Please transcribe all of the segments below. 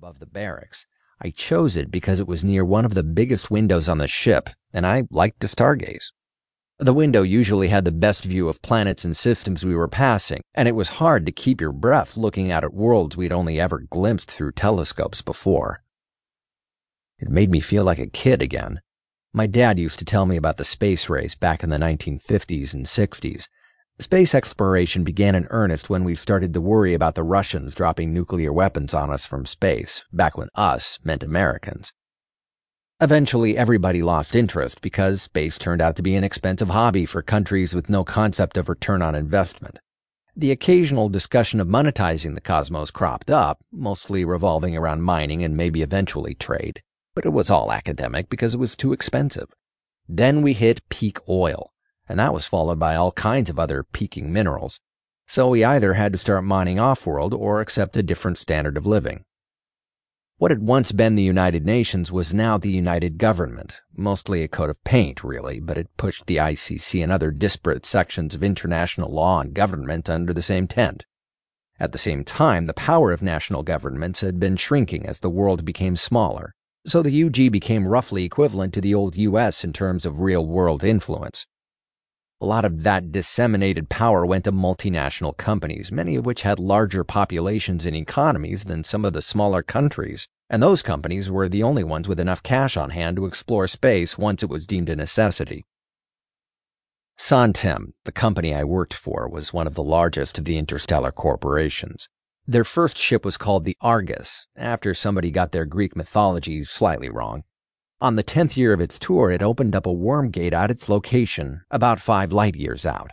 above the barracks. I chose it because it was near one of the biggest windows on the ship, and I liked to stargaze. The window usually had the best view of planets and systems we were passing, and it was hard to keep your breath looking out at worlds we'd only ever glimpsed through telescopes before. It made me feel like a kid again. My dad used to tell me about the space race back in the 1950s and 60s. Space exploration began in earnest when we started to worry about the Russians dropping nuclear weapons on us from space, back when us meant Americans. Eventually, everybody lost interest because space turned out to be an expensive hobby for countries with no concept of return on investment. The occasional discussion of monetizing the cosmos cropped up, mostly revolving around mining and maybe eventually trade, but it was all academic because it was too expensive. Then we hit peak oil, and that was followed by all kinds of other peaking minerals. So we either had to start mining off world or accept a different standard of living. What had once been the United Nations was now the United Government, mostly a coat of paint, really, but it pushed the ICC and other disparate sections of international law and government under the same tent. At the same time, the power of national governments had been shrinking as the world became smaller, so the UG became roughly equivalent to the old US in terms of real world influence. A lot of that disseminated power went to multinational companies, many of which had larger populations and economies than some of the smaller countries, and those companies were the only ones with enough cash on hand to explore space once it was deemed a necessity. Sontem, the company I worked for, was one of the largest of the interstellar corporations. Their first ship was called the Argus, after somebody got their Greek mythology slightly wrong. On the 10th year of its tour, it opened up a worm gate at its location, about five light years out.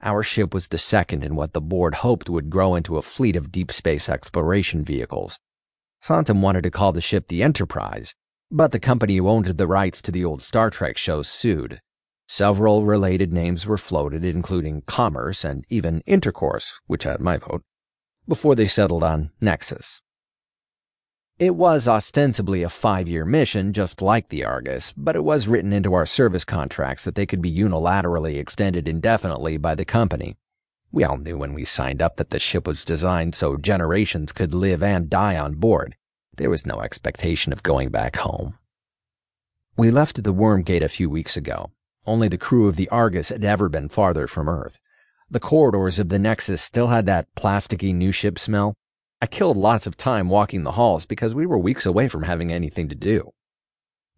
Our ship was the second in what the board hoped would grow into a fleet of deep space exploration vehicles. Sontem wanted to call the ship the Enterprise, but the company who owned the rights to the old Star Trek shows sued. Several related names were floated, including Commerce and even Intercourse, which had my vote, before they settled on Nexus. It was ostensibly a five year mission, just like the Argus, but it was written into our service contracts that they could be unilaterally extended indefinitely by the company. We all knew when we signed up that the ship was designed so generations could live and die on board. There was no expectation of going back home. We left the Worm Gate a few weeks ago. Only the crew of the Argus had ever been farther from Earth. The corridors of the Nexus still had that plasticky new ship smell, I killed lots of time walking the halls because we were weeks away from having anything to do.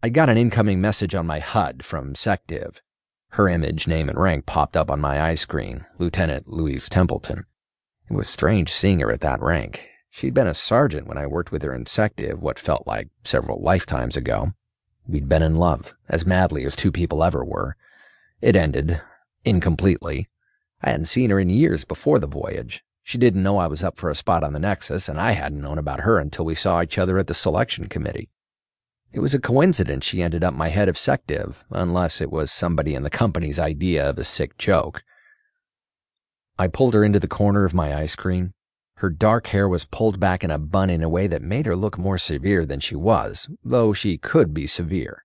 I got an incoming message on my HUD from Secdiv. Her image, name, and rank popped up on my eye screen Lieutenant Louise Templeton. It was strange seeing her at that rank. She'd been a sergeant when I worked with her in Secdiv, what felt like several lifetimes ago. We'd been in love, as madly as two people ever were. It ended, incompletely. I hadn't seen her in years before the voyage, she didn't know I was up for a spot on the Nexus, and I hadn't known about her until we saw each other at the selection committee. It was a coincidence she ended up my head of secdiv, unless it was somebody in the company's idea of a sick joke. I pulled her into the corner of my eye screen. Her dark hair was pulled back in a bun in a way that made her look more severe than she was, though she could be severe.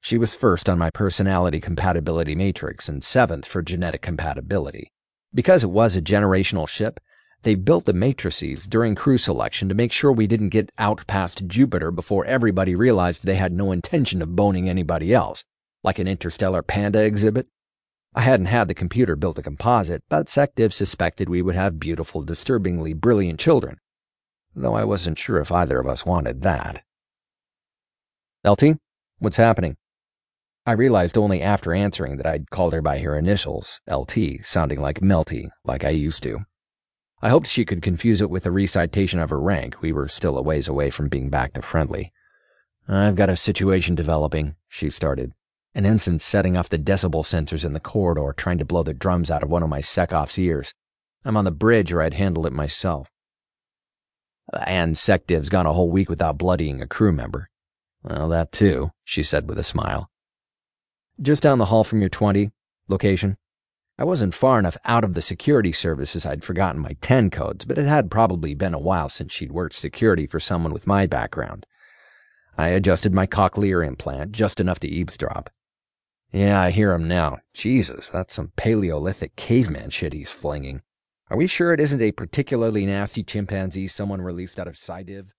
She was first on my personality compatibility matrix and seventh for genetic compatibility. Because it was a generational ship, they built the matrices during crew selection to make sure we didn't get out past Jupiter before everybody realized they had no intention of boning anybody else, like an interstellar panda exhibit. I hadn't had the computer build a composite, but Secdiv suspected we would have beautiful, disturbingly brilliant children, though I wasn't sure if either of us wanted that. LT, what's happening? I realized only after answering that I'd called her by her initials, LT, sounding like Melty, like I used to. I hoped she could confuse it with a recitation of her rank. We were still a ways away from being back to friendly. I've got a situation developing, she started. An ensign setting off the decibel sensors in the corridor, trying to blow the drums out of one of my sec-off's ears. I'm on the bridge, or I'd handle it myself. And Secdiv's gone a whole week without bloodying a crew member. Well, that too, she said with a smile. Just down the hall from your 20. Location. I wasn't far enough out of the security services I'd forgotten my 10 codes, but it had probably been a while since she'd worked security for someone with my background. I adjusted my cochlear implant just enough to eavesdrop. Yeah, I hear him now. Jesus, that's some Paleolithic caveman shit he's flinging. Are we sure it isn't a particularly nasty chimpanzee someone released out of Psi-Div?